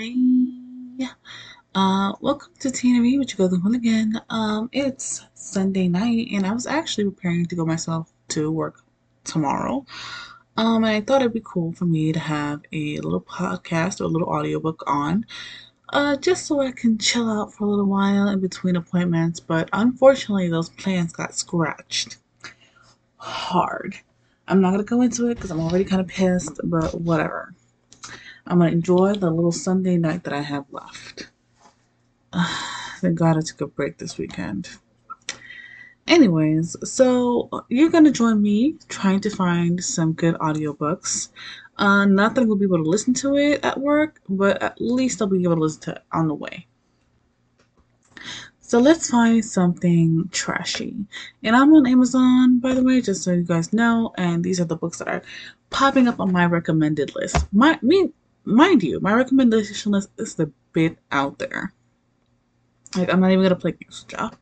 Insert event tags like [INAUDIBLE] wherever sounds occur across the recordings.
Hey, uh, welcome to TNV with your golden again. Um, it's Sunday night, and I was actually preparing to go myself to work tomorrow. Um, and I thought it'd be cool for me to have a little podcast or a little audiobook on, uh, just so I can chill out for a little while in between appointments. But unfortunately, those plans got scratched hard. I'm not gonna go into it because I'm already kind of pissed, but whatever. I'm gonna enjoy the little Sunday night that I have left. [SIGHS] thank God I took a break this weekend. Anyways, so you're gonna join me trying to find some good audiobooks. Uh, not that I'm gonna be able to listen to it at work, but at least I'll be able to listen to it on the way. So let's find something trashy. And I'm on Amazon, by the way, just so you guys know. And these are the books that are popping up on my recommended list. My me, mind you, my recommendation list is a bit out there. Like I'm not even gonna play with y'all.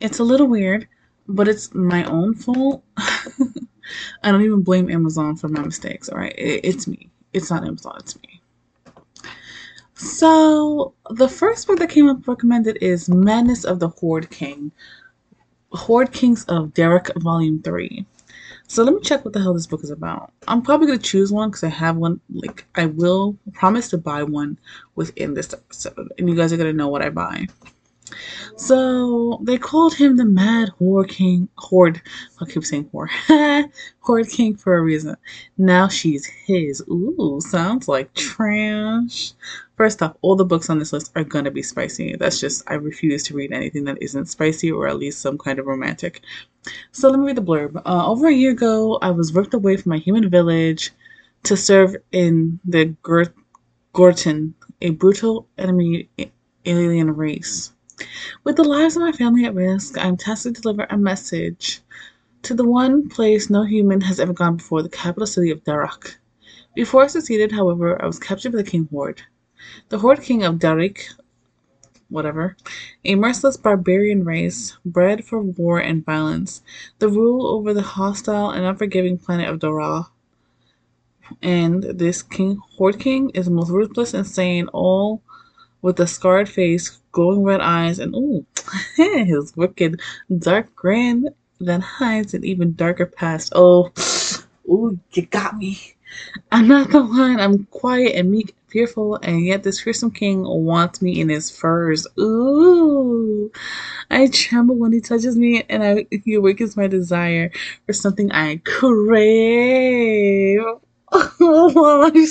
It's a little weird, but it's my own fault. [LAUGHS] I don't even blame Amazon for my mistakes. All right, it, it's me. It's not Amazon. It's me. So the first book that came up recommended is Madness of the Horde King. Horde Kings of Derek Volume 3. So let me check what the hell this book is about. I'm probably gonna choose one because I have one. Like I will promise to buy one within this episode, and you guys are gonna know what I buy. So they called him the Mad Horde King. Horde. I keep saying Horde. [LAUGHS] Horde King for a reason. Now she's his. Ooh, sounds like trash. First off, all the books on this list are gonna be spicy. That's just I refuse to read anything that isn't spicy or at least some kind of romantic. So let me read the blurb. Uh, over a year ago, I was ripped away from my human village to serve in the Ghertun, a brutal enemy alien race. With the lives of my family at risk, I am tasked to deliver a message to the one place no human has ever gone before, the capital city of Darak. Before I succeeded, however, I was captured by the King Horde. The Horde King of Darik, whatever, a merciless barbarian race, bred for war and violence, the rule over the hostile and unforgiving planet of Dara. And this King Horde King is the most ruthless, and insane, all with a scarred face, glowing red eyes, and ooh, [LAUGHS] his wicked dark grin that hides an even darker past. Oh, [SIGHS] ooh, you got me. I'm not the one. I'm quiet and meek, fearful, and yet this fearsome king wants me in his furs. Ooh, I tremble when he touches me, and I, he awakens my desire for something I crave. [LAUGHS] I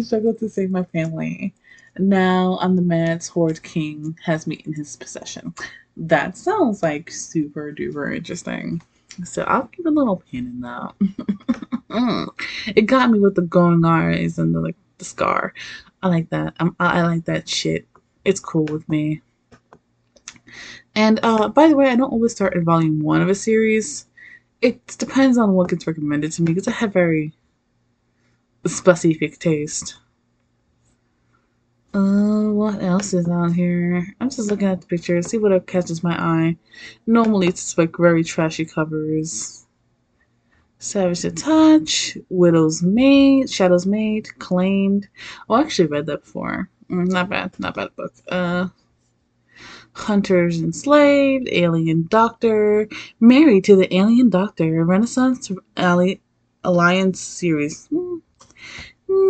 struggle to save my family. Now I'm the man's horde king has me in his possession. That sounds like super duper interesting. So I'll give a little pin in that. [LAUGHS] it got me with the going eyes and the like the scar. I like that. I'm, I like that shit. It's cool with me. And uh, by the way, I don't always start in volume one of a series. It depends on what gets recommended to me because I have very specific taste. Uh, what else is on here? I'm just looking at the pictures, see what catches my eye. Normally, it's like very trashy covers. Savage to Touch, Widow's Maid, Shadow's Maid, Claimed. Oh, I actually read that before. Mm, not bad, not bad book. Uh, Hunters Enslaved, Alien Doctor, Married to the Alien Doctor, Renaissance Alliance series. Mm,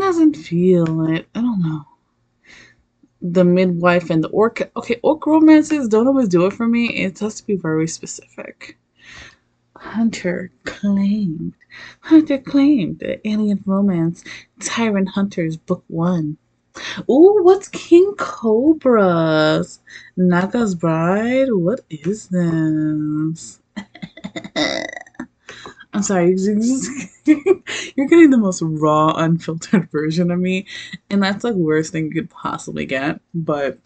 doesn't feel it. I don't know the midwife and the orc. Okay, orc romances don't always do it for me. It has to be very specific. Hunter claimed. Hunter claimed the alien romance. Tyrant Hunters, Book One. Ooh, what's King Cobra's? Naga's Bride? What is this? [LAUGHS] I'm sorry, [LAUGHS] you're getting the most raw, unfiltered [LAUGHS] version of me, and that's like worst thing you could possibly get. But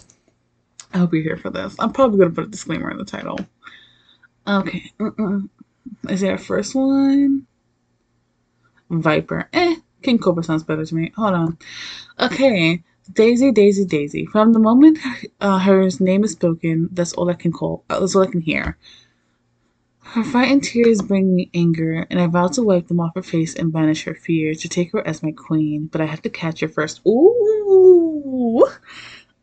I hope you're here for this. I'm probably gonna put a disclaimer in the title. Okay, Mm-mm. is there a first one? Viper. Eh, King Cobra sounds better to me. Hold on. Okay, Daisy, Daisy, Daisy. From the moment uh, her name is spoken, that's all I can call. That's all I can hear. Her frightened tears bring me anger, and I vow to wipe them off her face and banish her fear, to take her as my queen. But I have to catch her first. Ooh!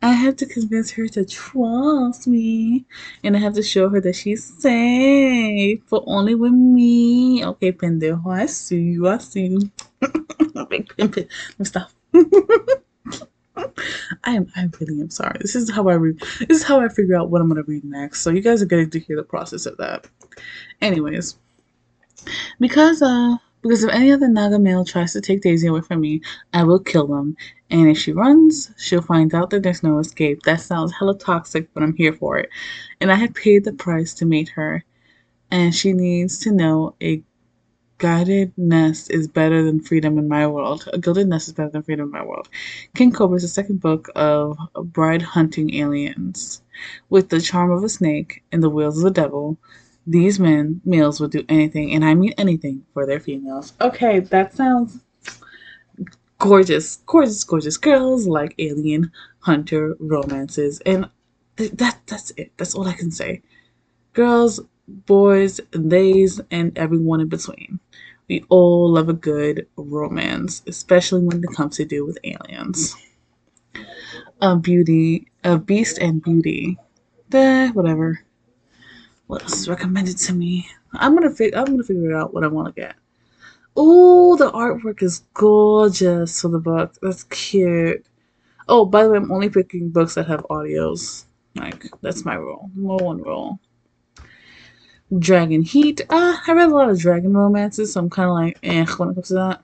I have to convince her to trust me. And I have to show her that she's safe, but only with me. Okay, pendejo, I see you, I see you. Let me stop. [LAUGHS] I am I really am sorry. This is how I read this is how I figure out what I'm gonna read next. So you guys are getting to hear the process of that. Anyways. Because uh because if any other Naga male tries to take Daisy away from me, I will kill them. And if she runs, she'll find out that there's no escape. That sounds hella toxic, but I'm here for it. And I have paid the price to meet her. And she needs to know a guided nest is better than freedom in my world. A gilded nest is better than freedom in my world. King Cobra is the second book of bride hunting aliens. With the charm of a snake and the wheels of the devil, these men, males, will do anything, and I mean anything, for their females. Okay, that sounds gorgeous, gorgeous, gorgeous girls like alien hunter romances, and th- that that's it. That's all I can say. Girls, boys, theys, and everyone in between. We all love a good romance, especially when it comes to do with aliens. A beauty, a beast and beauty. Eh, whatever. What else is recommended to me? I'm gonna fi- I'm gonna figure out what I want to get. Oh, the artwork is gorgeous for the book. That's cute. Oh, by the way, I'm only picking books that have audios. Like that's my rule. No one rule. Dragon Heat. Uh, I read a lot of dragon romances, so I'm kind of like, eh, when it comes to that.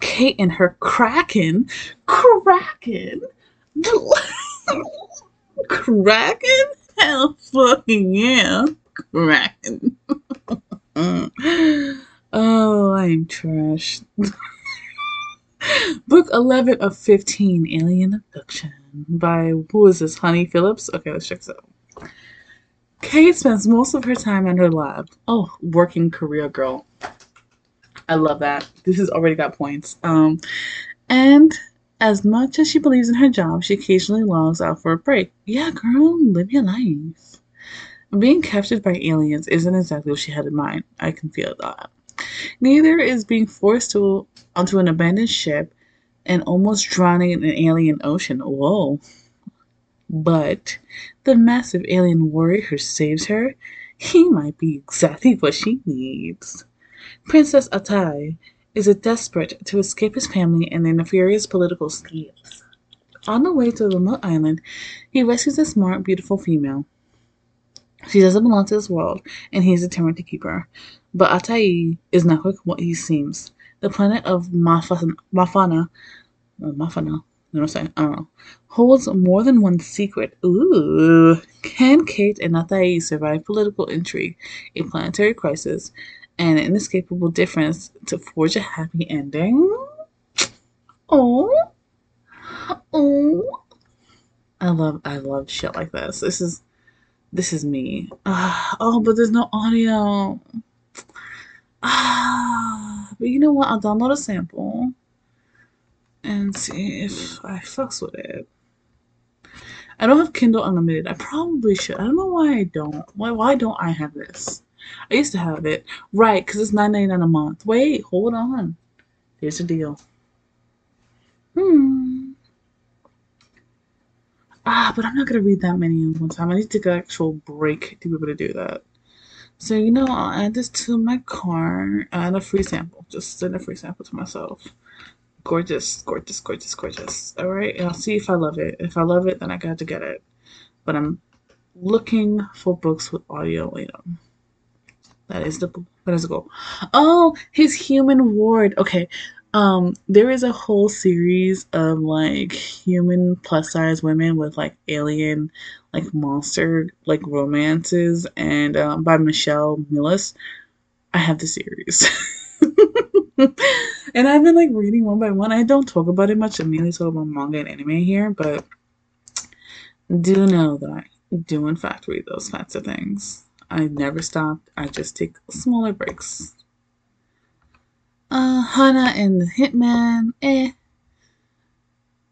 Kate and her Kraken. Kraken? [LAUGHS] Kraken? Hell fucking yeah. Kraken. [LAUGHS] oh, I'm trash. [LAUGHS] Book 11 of 15 Alien Abduction by, who is this, Honey Phillips? Okay, let's check this out. Kate spends most of her time in her lab. Oh, working career girl. I love that. This has already got points. Um, and as much as she believes in her job, she occasionally logs out for a break. Yeah, girl, live your life. Being captured by aliens isn't exactly what she had in mind. I can feel that. Neither is being forced to onto an abandoned ship and almost drowning in an alien ocean. Whoa. But the massive alien warrior who saves her, he might be exactly what she needs. Princess Atai is desperate to escape his family and their nefarious political schemes. On the way to a remote island, he rescues a smart, beautiful female. She doesn't belong to this world, and he is determined to keep her. But Atai is not what he seems. The planet of Mafana, Mafana, Mafana, you know what I'm saying? I don't know. Holds more than one secret. Ooh. Can Kate and Atai survive political intrigue, a planetary crisis, and an inescapable difference to forge a happy ending? Oh. Oh. I love I love shit like this. This is this is me. Uh, oh, but there's no audio. Ah, but you know what? I'll download a sample and see if I fucks with it. I don't have Kindle Unlimited. I probably should. I don't know why I don't. Why why don't I have this? I used to have it. Right, because it's nine ninety nine a month. Wait, hold on. Here's the deal. Hmm. Ah, but I'm not gonna read that many in one time. I need to take an actual break to be able to do that. So you know, I'll add this to my cart. Add a free sample. Just send a free sample to myself. Gorgeous, gorgeous, gorgeous, gorgeous. All right, and I'll see if I love it. If I love it, then I got to get it. But I'm looking for books with audio later. That is the book that is the goal. Oh, his human ward. Okay. Um, there is a whole series of like human plus size women with like alien like monster like romances and um, by Michelle Millis. I have the series. [LAUGHS] [LAUGHS] and I've been like reading one by one. I don't talk about it much. I mainly talk about manga and anime here, but do know that I do in fact read those kinds of things. I never stopped. I just take smaller breaks. Uh, Hana and the Hitman, eh.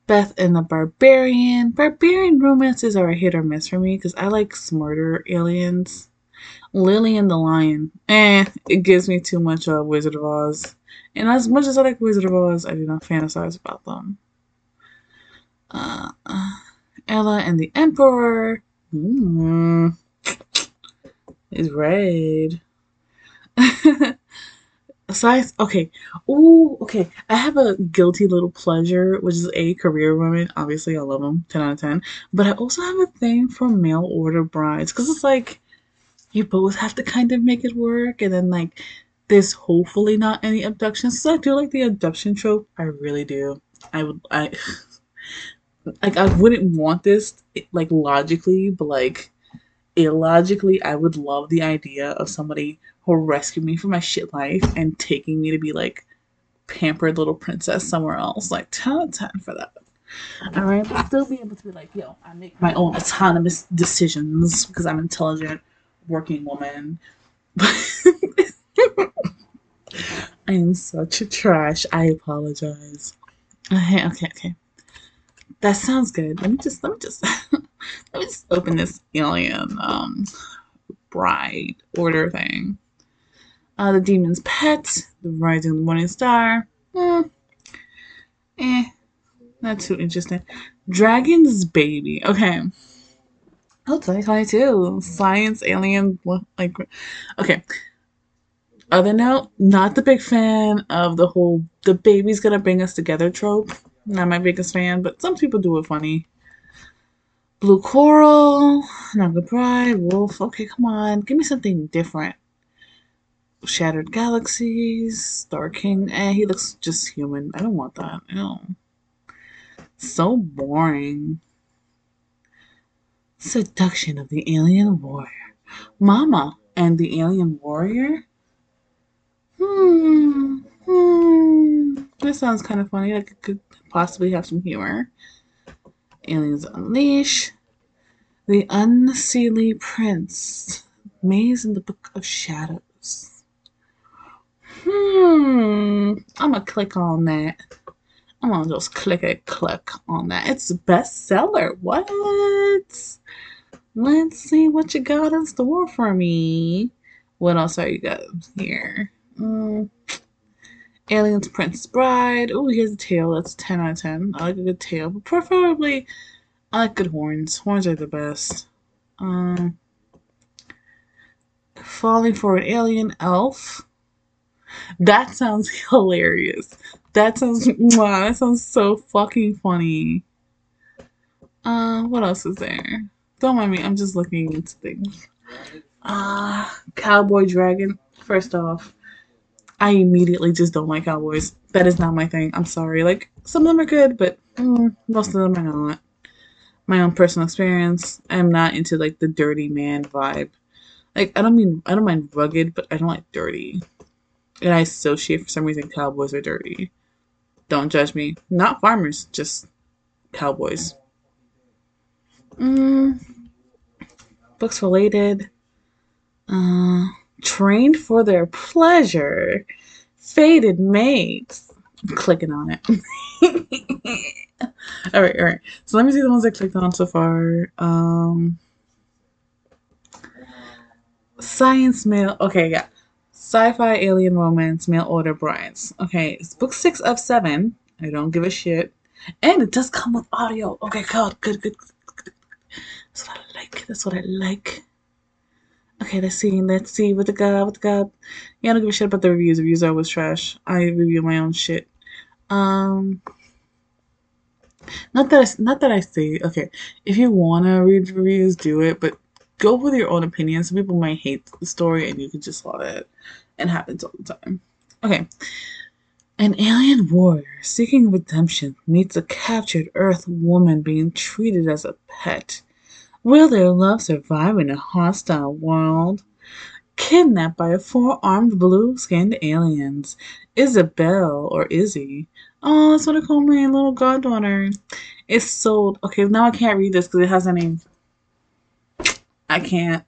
Beth and the Barbarian. Barbarian romances are a hit or miss for me because I like smarter aliens. Lily and the Lion, eh. It gives me too much of Wizard of Oz. And as much as I like Wizard of Oz, I do not fantasize about them. Uh, Ella and the Emperor. Mm. It's red. [LAUGHS] Size okay. Ooh, okay. I have a guilty little pleasure, which is a career woman. Obviously, I love them, 10 out of 10. But I also have a thing for mail order brides because it's like you both have to kind of make it work, and then like there's hopefully not any abductions. So I do like the abduction trope. I really do. I would, I [LAUGHS] like, I wouldn't want this like logically, but like illogically, I would love the idea of somebody who rescued me from my shit life and taking me to be like pampered little princess somewhere else. Like, 10 out of 10 for that. All right, but still be able to be like, yo, I make my own autonomous decisions because I'm intelligent working woman. [LAUGHS] I am such a trash. I apologize. Okay, okay, okay. That sounds good. Let me just let me just [LAUGHS] let me just open this alien um bride order thing. Uh, the demon's pet, the rising of the morning star. Hmm. Eh, not too interesting. Dragon's baby. Okay. Oh, 2022. Science, alien, like, okay. Other note, not the big fan of the whole the baby's gonna bring us together trope. Not my biggest fan, but some people do it funny. Blue Coral, Naga Pride, Wolf. Okay, come on, give me something different. Shattered Galaxies, Star King. Eh, he looks just human. I don't want that. Ew. So boring. Seduction of the Alien Warrior. Mama and the Alien Warrior? Hmm. Hmm. This sounds kind of funny. Like it could possibly have some humor. Aliens Unleash. The Unseelie Prince. Maze in the Book of Shadows. Hmm. I'm gonna click on that. I'm gonna just click a click on that. It's a bestseller. What? Let's see what you got in store for me. What else are you got here? Mm. Aliens Prince Bride. Oh, here's a tail. That's 10 out of 10. I like a good tail, but preferably, I like good horns. Horns are the best. Um, falling for an alien elf. That sounds [LAUGHS] hilarious. That sounds wow, that sounds so fucking funny. Uh, what else is there? Don't mind me, I'm just looking into things. Uh, Cowboy Dragon. First off, I immediately just don't like cowboys. That is not my thing. I'm sorry. Like some of them are good, but mm, most of them are not. My own personal experience. I'm not into like the dirty man vibe. Like I don't mean I don't mind rugged, but I don't like dirty. And I associate for some reason cowboys are dirty. Don't judge me. Not farmers, just cowboys. Mm, books related. Uh, trained for their pleasure. Faded mates. I'm clicking on it. [LAUGHS] all right, all right. So let me see the ones I clicked on so far. Um, science mail. Okay, yeah. Sci-fi alien romance mail order brides. Okay, it's book six of seven. I don't give a shit, and it does come with audio. Okay, good, good, good. good. That's what I like. That's what I like. Okay, let's see. Let's see what the god, what the god. Yeah, I don't give a shit about the reviews. Reviews are always trash. I review my own shit. Um, not that I, not that I say okay. If you wanna read reviews, do it, but go with your own opinion. Some people might hate the story, and you can just love it. It happens all the time. Okay. An alien warrior seeking redemption meets a captured Earth woman being treated as a pet. Will their love survive in a hostile world? Kidnapped by four-armed blue-skinned aliens. Isabel or Izzy. Oh, that's what I call my little goddaughter. It's sold. Okay, now I can't read this because it has a name. I can't.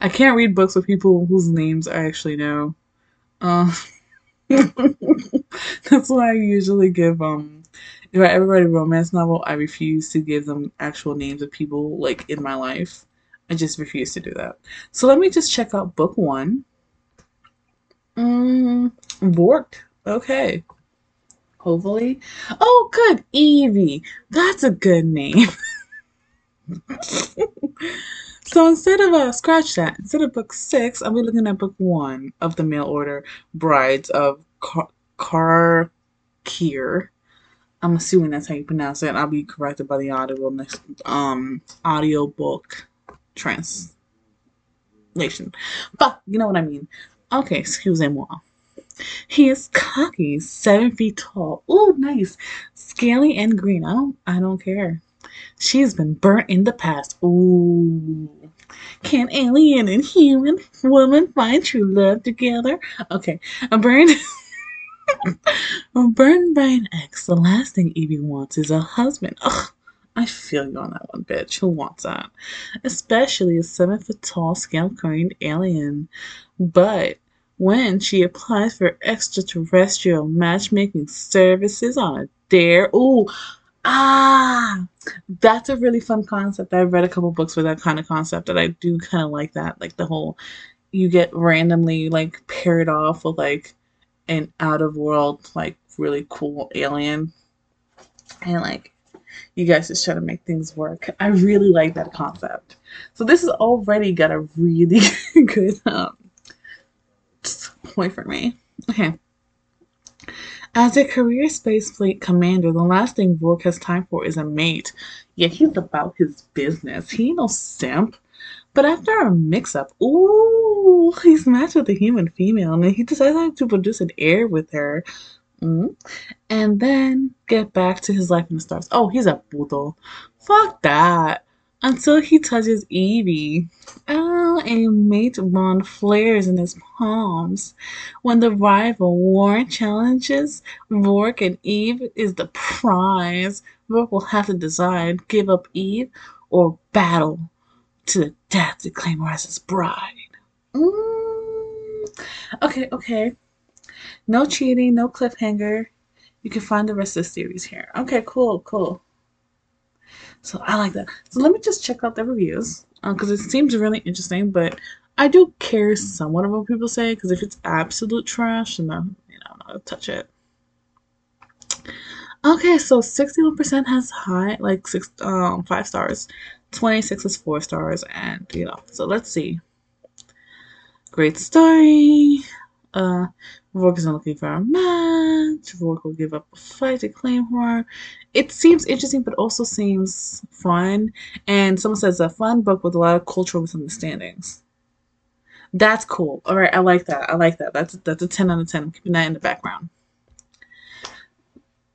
I can't read books with people whose names I actually know. Uh, [LAUGHS] that's why I usually give um if I ever write a romance novel, I refuse to give them actual names of people like in my life. I just refuse to do that. So let me just check out book one. Mm, Vorked. Okay. Hopefully. Oh, good. Evie. That's a good name. [LAUGHS] so instead of uh, scratch that, instead of book six, I'll be looking at book one of the mail order Brides of Car- I'm assuming that's how you pronounce it. I'll be corrected by the audible next um audio book translation. But you know what I mean. Okay, excuse me. He is cocky, seven feet tall. Oh, nice. Scaly and green. I don't I don't care. She's been burnt in the past. Ooh. Can alien and human woman find true love together? Okay. I'm burned [LAUGHS] burned by an ex. The last thing Evie wants is a husband. Ugh. I feel you on that one, bitch. Who wants that? Especially a seven foot tall, scale coined alien. But when she applies for extraterrestrial matchmaking services on a dare. Ooh, ah, that's a really fun concept. I've read a couple books with that kind of concept, and I do kind of like that. Like the whole, you get randomly like paired off with like an out of world, like really cool alien, and like you guys just try to make things work. I really like that concept. So this has already got a really [LAUGHS] good um, point for me. Okay. As a career space fleet commander, the last thing Rourke has time for is a mate. Yeah, he's about his business. He ain't no simp. But after a mix-up, ooh, he's matched with a human female, and he decides to produce an heir with her. Mm. And then get back to his life in the stars. Oh, he's a puto. Fuck that until he touches Evie. Oh, a mate bond flares in his palms. When the rival war challenges Vork and Eve is the prize. Rourke will have to decide give up Eve or battle to the death to claim her as his bride. Mm. Okay, okay. No cheating, no cliffhanger. You can find the rest of the series here. Okay, cool, cool. So I like that. So let me just check out the reviews because uh, it seems really interesting. But I do care somewhat of what people say because if it's absolute trash, then I'm, you know, I'm not gonna touch it. Okay, so 61% has high, like six, um, five stars, 26 is four stars, and you know. So let's see. Great story. Uh, Rourke isn't looking for a match. Rourke will give up a fight to claim her. It seems interesting, but also seems fun. And someone says a fun book with a lot of cultural misunderstandings. That's cool. All right, I like that. I like that. That's that's a ten out of ten. I'm keeping that in the background.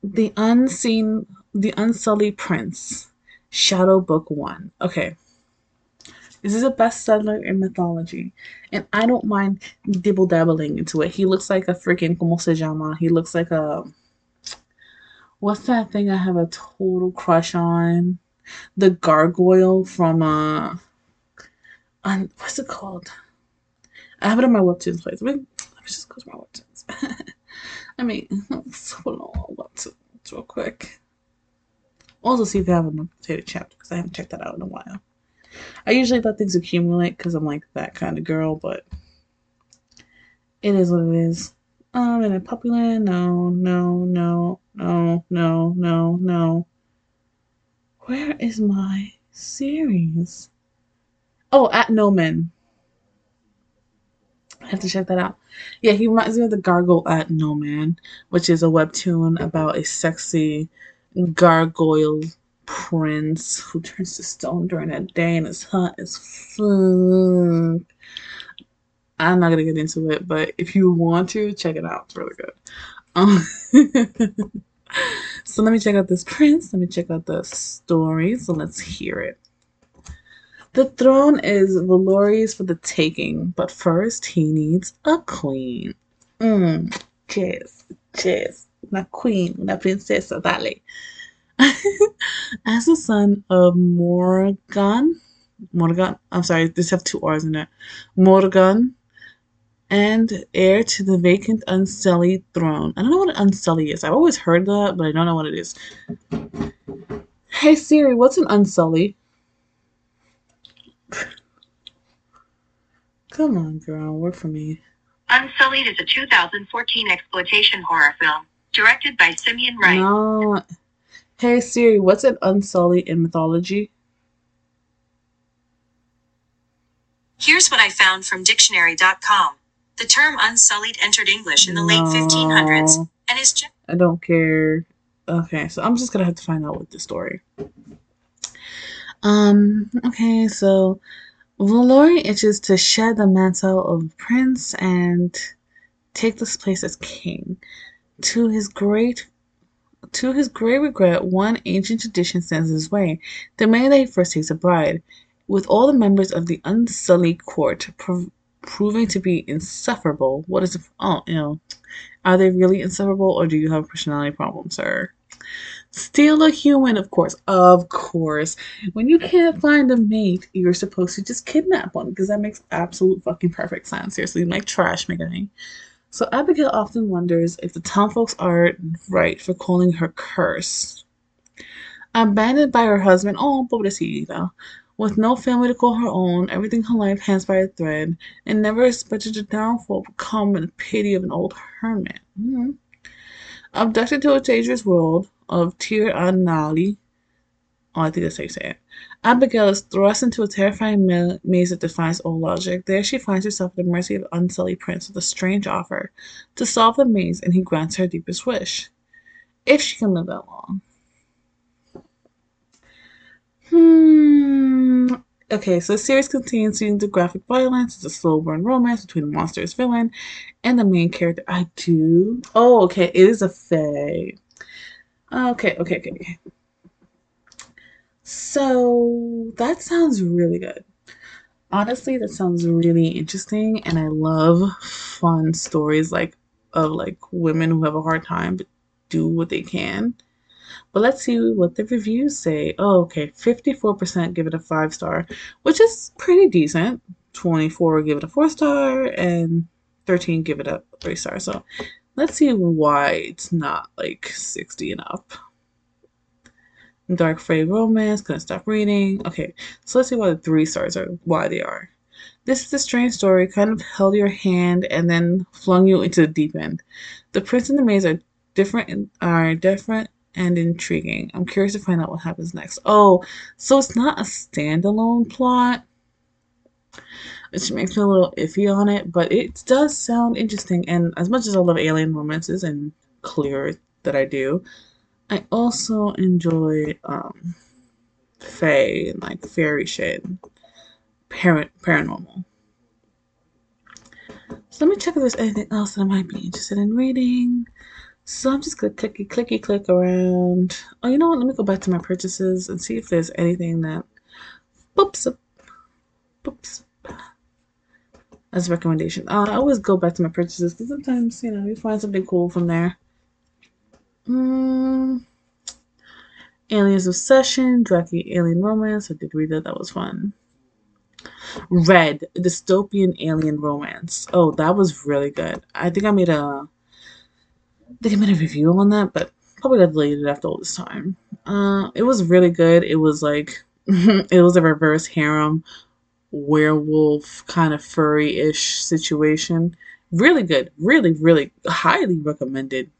The unseen, the unsullied prince, Shadow Book One. Okay, this is a bestseller in mythology, and I don't mind dibble dabbling into it. He looks like a freaking como se llama. He looks like a what's that thing I have a total crush on? The gargoyle from uh, what's it called? I have it on my webtoons place. Let me, let me just go to my webtoons. [LAUGHS] I mean, [LAUGHS] on webtoons real quick. Also, see if they have an updated chapter because I haven't checked that out in a while. I usually let things accumulate because I'm like that kind of girl, but it is what it is. Um, in a puppy land? No, no, no, no, no, no, no. Where is my series? Oh, at No Men. I have to check that out. Yeah, he reminds me of the Gargoyle at No Man, which is a webtoon about a sexy gargoyle prince who turns to stone during that day and is hot as fuck. I'm not gonna get into it, but if you want to, check it out. It's really good. Um, [LAUGHS] so let me check out this prince. Let me check out the story. So let's hear it. The throne is Valroy's for the taking, but first he needs a queen. Mm, cheers, cheers. Una queen, una princesa, dale. [LAUGHS] As the son of Morgan, Morgan, I'm sorry, this have two R's in it. Morgan, and heir to the vacant Unsullied throne. I don't know what an Unsullied is. I've always heard that, but I don't know what it is. Hey Siri, what's an Unsullied? Come on, girl, work for me. Unsullied is a 2014 exploitation horror film Directed by Simeon Rice. No. Hey Siri, what's an unsullied in mythology? Here's what I found from dictionary.com. The term unsullied entered English in the late 1500s and is gen- I don't care. Okay, so I'm just gonna have to find out what the story. Um, okay, so Valroy itches to shed the mantle of prince and take this place as king. To his great to his great regret, one ancient tradition stands in his way. The man that he first takes a bride, with all the members of the unsullied court prov- proving to be insufferable. What is it? Oh, you know, are they really insufferable, or do you have a personality problem, sir? Still a human, of course. Of course. When you can't find a mate, you're supposed to just kidnap one because that makes absolute fucking perfect sense. Seriously, like trash, McGinney. So Abigail often wonders if the town folks are right for calling her cursed. Abandoned by her husband, oh, pobrecita, with no family to call her own, everything her life hangs by a thread, and never expected the downfall would come in the pity of an old hermit. Hmm. Abducted to a dangerous world of Tir Anali, oh, I think that's how you say it. Abigail is thrust into a terrifying ma- maze that defies all logic. There she finds herself at the mercy of unsullied prince with a strange offer to solve the maze, and he grants her deepest wish. If she can live that long. Hmm. Okay, so the series contains scenes of graphic violence. It's a slow burn romance between a monstrous villain and the main character. I do. Oh, okay. It is a fae. Okay, okay, okay. So that sounds really good. Honestly, that sounds really interesting, and I love fun stories like of like women who have a hard time but do what they can. But let's see what the reviews say. Oh, okay. 54% give it a five star, which is pretty decent. 24 give it a four star, and 13 give it a three star. So let's see why it's not like 60 and up. Dark Fae Romance, couldn't stop reading. Okay, so let's see why the three stars are why they are. This is a strange story, kind of held your hand and then flung you into the deep end. The prince and the maze are different are different and intriguing. I'm curious to find out what happens next. Oh, so it's not a standalone plot, which makes me a little iffy on it, but it does sound interesting. And as much as I love alien romances and clear that I do, I also enjoy um fae and like fairy shit, parent paranormal. So let me check if there's anything else that I might be interested in reading. So I'm just gonna clicky clicky click around. Oh, you know what? Let me go back to my purchases and see if there's anything that boops up, boops as a recommendation. Uh, I always go back to my purchases because sometimes you know you find something cool from there. Mm, Aliens Obsession, Dracula Alien Romance. I did read that. That was fun. Red, Dystopian Alien Romance. Oh, that was really good. I think I made a I think I made a review on that, but probably got deleted after all this time. Uh, it was really good. It was like [LAUGHS] it was a reverse harem werewolf kind of furry-ish situation. Really good. Really, really highly recommended.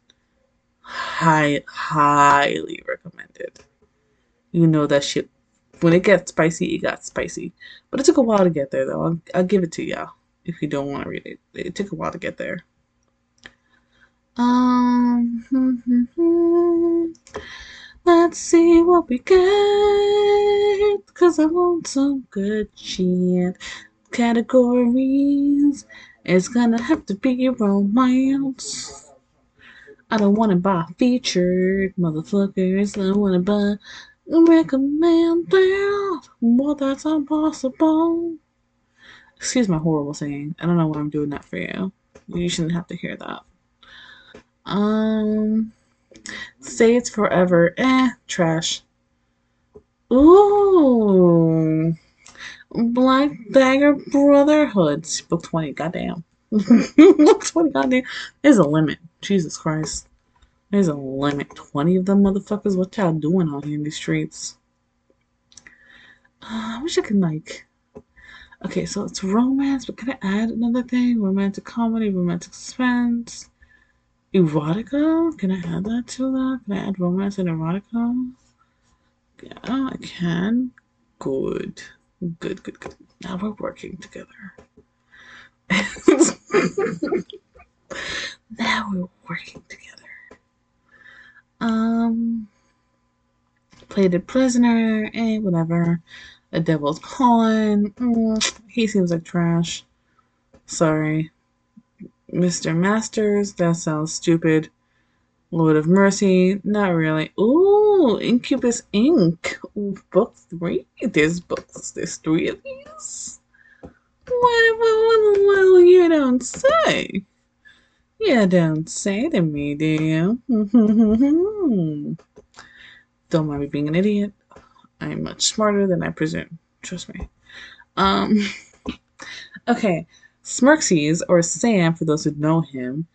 High, highly recommended. You know that shit. When it gets spicy, it got spicy. But it took a while to get there, though. I'll, I'll give it to y'all if you don't want to read it. It took a while to get there. Um, [LAUGHS] let's see what we get. Cause I want some good shit. Categories. It's gonna have to be romance. I don't wanna buy featured motherfuckers. I don't wanna buy recommend recommended. Well, that's impossible. Excuse my horrible singing. I don't know why I'm doing that for you. You shouldn't have to hear that. Um, say it's forever. Eh, trash. Ooh, Black Dagger Brotherhood. Book 20, goddamn. Book 20, goddamn. There's a limit. Jesus Christ. There's a limit. 20 of them motherfuckers. What y'all doing out here in these streets? Uh, I wish I could, like. Okay, so it's romance, but can I add another thing? Romantic comedy, romantic suspense, Erotica? Can I add that to that? Can I add romance and erotica? Yeah, I can. Good. Good, good, good. Now we're working together. Now we're working together. Um, played a prisoner, eh, whatever. A devil's pawn. Mm, he seems like trash. Sorry. Mr. Masters, that sounds stupid. Lord of Mercy, not really. Ooh, Incubus Inc. Ooh, book three. There's books. There's three of these. What, what, what, you don't say? You don't say to me, do you? [LAUGHS] don't mind me being an idiot. I'm much smarter than I presume. Trust me. Um. [LAUGHS] Okay, Smirksies, or Sam, for those who know him,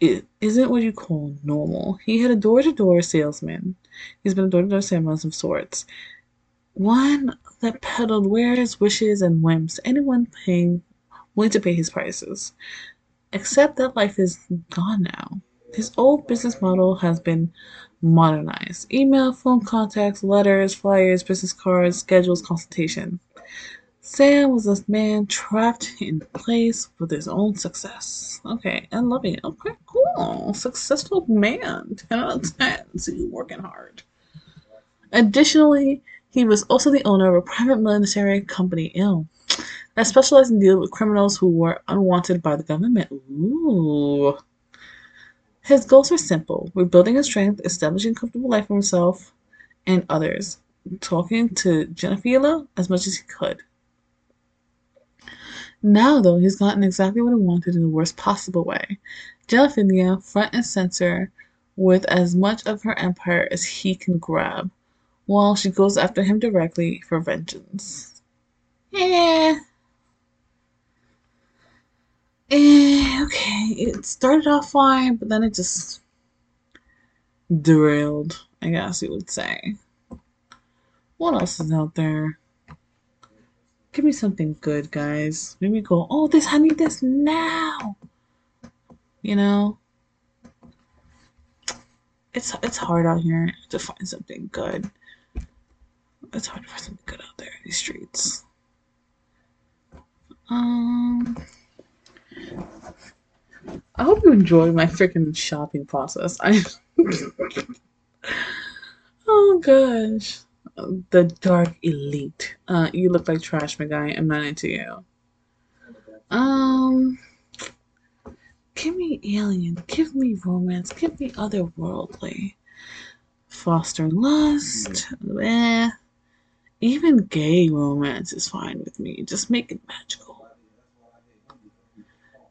it isn't what you call normal. He had a door to door salesman. He's been a door to door salesman of sorts. One that peddled wares, wishes, and whims to anyone paying willing to pay his prices. Except that life is gone now. His old business model has been modernized. Email, phone contacts, letters, flyers, business cards, schedules, consultation. Sam was a man trapped in place with his own success. Okay, and loving it. Okay, cool. Successful man. 10 out of 10. So you working hard. Additionally, he was also the owner of a private military company, ill, that specialized in dealing with criminals who were unwanted by the government. Ooh. His goals were simple rebuilding his strength, establishing a comfortable life for himself and others, talking to Jennifer as much as he could. Now, though, he's gotten exactly what he wanted in the worst possible way. Jellyfinia front and center with as much of her empire as he can grab, while she goes after him directly for vengeance. Yeah. Eh, okay, it started off fine, but then it just derailed, I guess you would say. What else is out there? Give me something good, guys. Maybe go, oh, this, I need this now. You know? It's, it's hard out here to find something good. It's hard to find something good out there in these streets. Um, I hope you enjoy my freaking shopping process. I. [LAUGHS] oh gosh the Dark Elite. Uh, you look like trash, my guy. I'm not into you. Um, give me alien. Give me romance. Give me otherworldly. Foster lust. Eh. Even gay romance is fine with me. Just make it magical.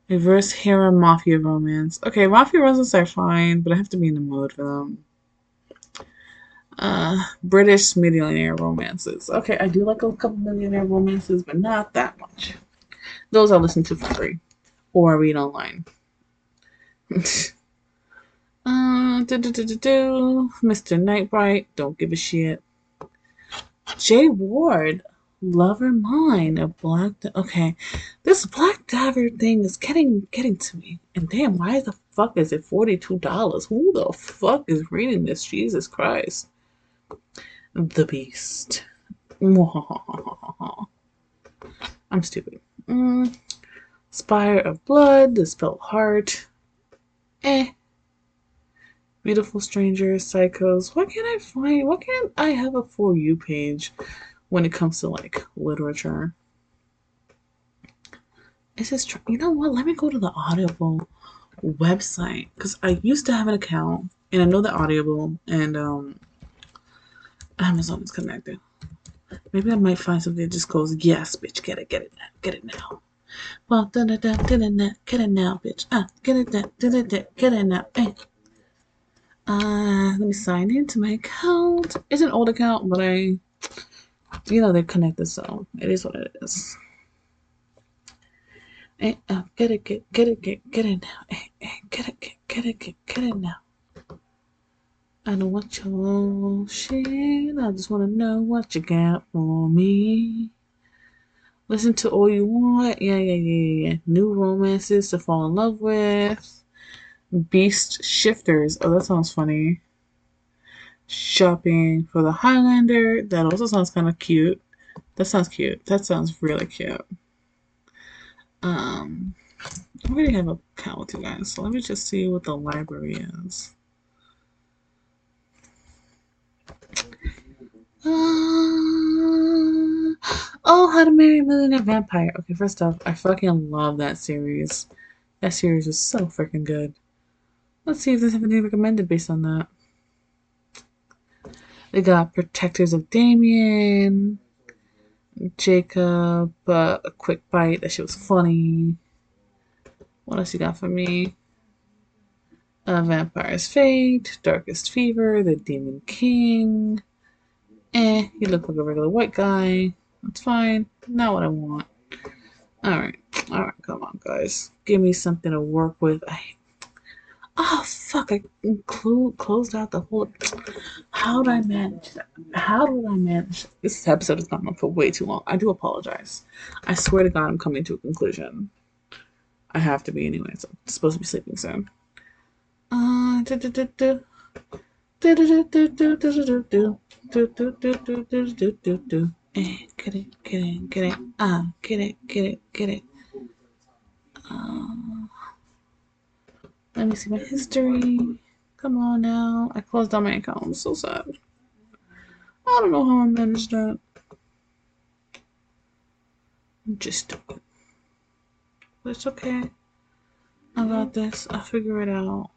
Reverse harem mafia romance. Okay, mafia romances are fine, but I have to be in the mood for them uh, British millionaire romances. Okay, I do like a couple millionaire romances, but not that much. Those I listen to for free or read online. [LAUGHS] uh, do, do, do, do, do. Mr. Nightbright, don't give a shit. Jay Ward, Lover Mine, a black. okay, this Black Diver thing is getting getting to me. And damn, why the fuck is it forty two dollars? Who the fuck is reading this? Jesus Christ! the beast. [LAUGHS] I'm stupid. Mm. Spire of Blood, The Spell Heart. Eh. Beautiful Strangers, Psychos. What can't I find, What can't I have a For You page when it comes to like literature? This true? You know what? Let me go to the Audible website because I used to have an account and I know the Audible and um Amazon is connected. Maybe I might find something that just goes, yes, bitch, get it, get it now, get it now. Well, da da da da da get it now, bitch. Ah, get it, da da da get it now. Hey. Uh, let me sign into my account. It's an old account, but I, you know, they're connected, so it is what it is. Hey, uh, get it, get, get it, get, get it now. Hey, hey, get it, get, get it, get, get it now. I don't want your shit. I just want to know what you got for me. Listen to all you want. Yeah, yeah, yeah, yeah. New romances to fall in love with. Beast Shifters. Oh, that sounds funny. Shopping for the Highlander. That also sounds kind of cute. That sounds cute. That sounds really cute. Um, I already have a account with you guys, so let me just see what the library is. Uh, oh, How to Marry a Millionaire Vampire. Okay, first off, I fucking love that series. That series was so freaking good. Let's see if there's anything recommended based on that. They got Protectors of Damien, Jacob, uh, A Quick Bite. That shit was funny. What else you got for me? Uh, Vampire's Fate, Darkest Fever, The Demon King. Eh, he looked like a regular white guy. That's fine. Not what I want. Alright. Alright, come on, guys. Give me something to work with. I... Oh, fuck. I include, closed out the whole... How did I manage that? How did I manage... This episode has gone on for way too long. I do apologize. I swear to God, I'm coming to a conclusion. I have to be anyway, so I'm supposed to be sleeping soon. Uh, do, do, do, do. Do, do, do, do, do, do, do, do. Do, do, do, do, do, do, do. Eh, get it, get it, get it. Ah, get it, get it, get it. Uh, let me see my history. Come on now. I closed down my account. I'm so sad. I don't know how I managed that. I'm just stupid. But it's okay. I got this. I'll figure it out.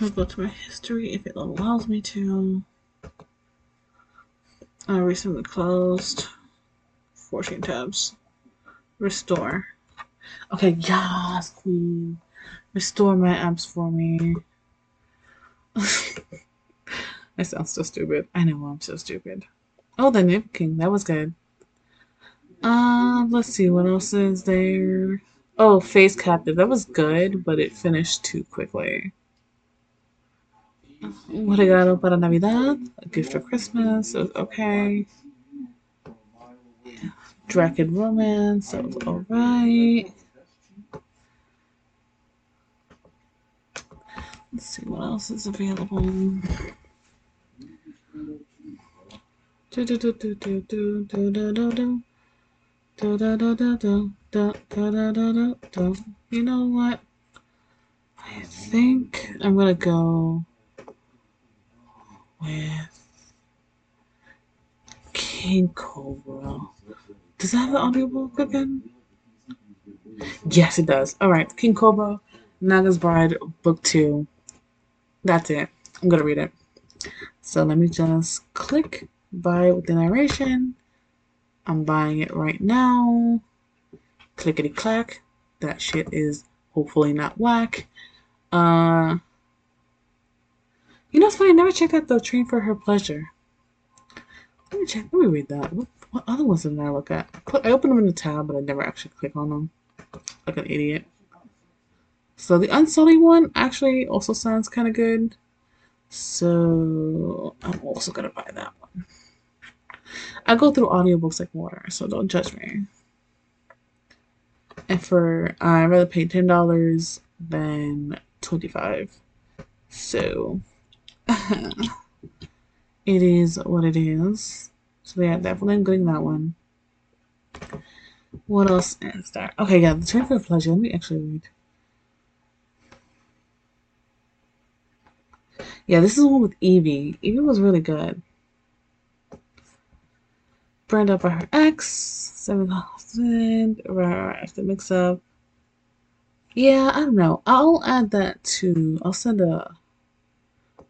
I'll go to my history if it allows me to. I recently closed 14 tabs. Restore. Okay, yes, queen. Restore my apps for me. [LAUGHS] I sound so stupid. I know I'm so stupid. Oh, the Nip King. That was good. Uh, let's see. What else is there? Oh, Face Captive. That was good, but it finished too quickly. Un regalo para Navidad, a gift for Christmas, it was okay. Dragon Romance, that was alright. Let's see what else is available. Do do do do do do do do do do. You know what? I think I'm gonna go with King Cobra. Does that have an audiobook again? Yes, it does. All right, King Cobra, Naga's Bride, Book Two. That's it. I'm gonna read it. So let me just click buy with the narration. I'm buying it right now. Clickety clack. That shit is hopefully not whack. Uh you know, it's funny. I never checked out the train for her pleasure. Let me check. Let me read that. What, what other ones did I look at? I opened them in the tab, but I never actually click on them. Like an idiot. So the Unsullied one actually also sounds kind of good. So I'm also gonna buy that one. I go through audiobooks like water, so don't judge me. And for I rather pay ten dollars than twenty five. So [LAUGHS] it is what it is. So yeah, definitely I'm getting that one. What else is there? Okay, yeah, the Train for Pleasure. Let me actually read. Yeah, this is one with Evie. Evie was really good. Burned up by her ex, seven thousand. Right, the mix up. Yeah, I don't know. I'll add that to. I'll send a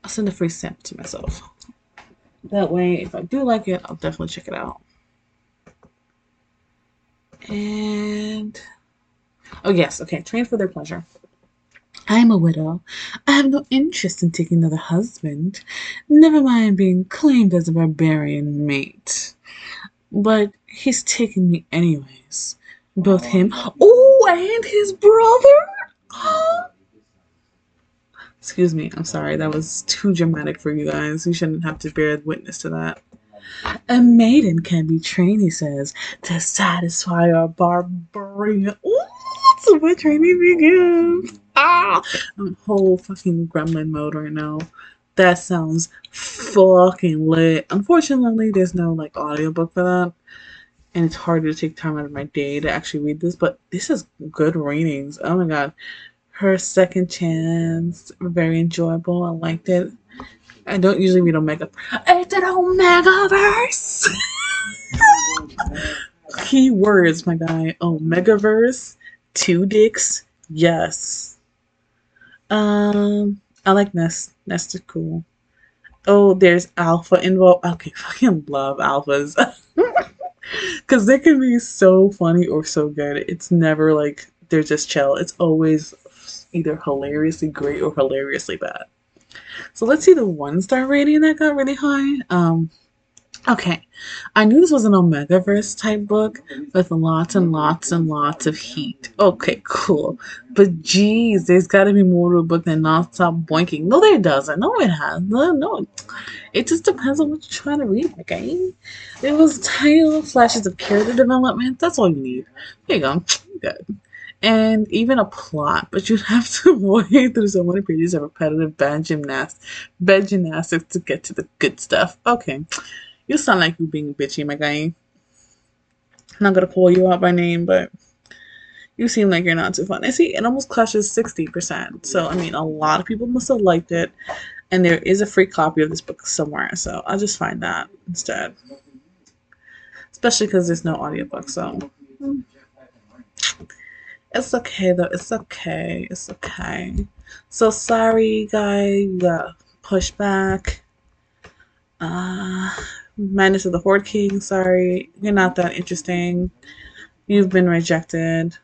I'll send a free stamp to myself. That way, if I do like it, I'll definitely check it out. And oh yes, okay, train for their pleasure. I am a widow. I have no interest in taking another husband. Never mind being claimed as a barbarian mate. But he's taken me anyways. Both him, oh, and his brother. Oh. Excuse me, I'm sorry. That was too dramatic for you guys. You shouldn't have to bear witness to that. A maiden can be trained, he says, to satisfy a barbarian. Ooh, so my training begins. Ah, [LAUGHS] I'm whole fucking gremlin mode right now. That sounds fucking lit. Unfortunately, there's no like audiobook for that. And it's hard to take time out of my day to actually read this, but this is good readings. Oh my god. Her second chance, very enjoyable. I liked it. I don't usually read Omega. It's an Omega Omegaverse! [LAUGHS] Keywords, my guy. Omegaverse, two dicks, yes. Um, I like Nest. Nest is cool. Oh, there's alpha involved. Okay, [LAUGHS] fucking love alphas. [LAUGHS] Because they can be so funny or so good. It's never like they're just chill. It's always either hilariously great or hilariously bad. So let's see the one star rating that got really high. Um, okay, I knew this was an Omegaverse type book with lots and lots and lots of heat. Okay, cool. But geez, there's got to be more to a book than non-stop boinking. No, there doesn't. No, it has. No, no. It just depends on what you're trying to read, okay? It was tiny little flashes of character development. That's all you need. There you go. Good and even a plot, but you'd have to [LAUGHS] wade through so many pages of repetitive gymnastics, bed gymnastics to get to the good stuff. Okay, you sound like you being bitchy, my guy. I'm not gonna call you out by name, but you seem like you're not too fun. I see it almost clashes 60%. So, I mean, a lot of people must have liked it. And there is a free copy of this book somewhere. So, I'll just find that instead. Especially because there's no audiobook. So. It's okay though. It's okay. It's okay. So sorry, guy. Pushed back. Uh, Madness of the Horde King. Sorry, you're not that interesting. You've been rejected.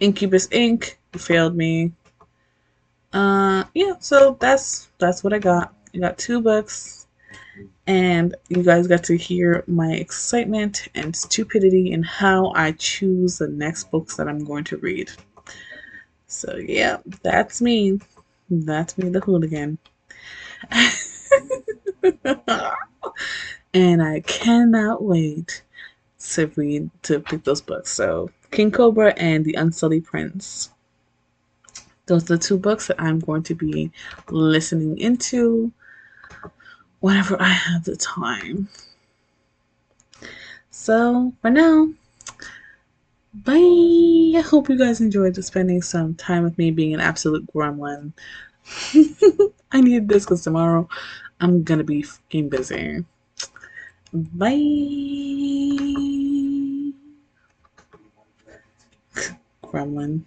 Incubus Inc. You failed me. Uh, yeah. So that's that's what I got. I got two books and you guys got to hear my excitement and stupidity in how I choose the next books that I'm going to read. So, yeah, that's me. That's me, the hooligan. [LAUGHS] and I cannot wait to read, to pick those books. So, King Cobra and The Unsullied Prince. Those are the two books that I'm going to be listening into whenever I have the time. So for now, bye. I hope you guys enjoyed spending some time with me being an absolute gremlin. [LAUGHS] I need this because tomorrow I'm gonna be fucking busy. Bye. Gremlin.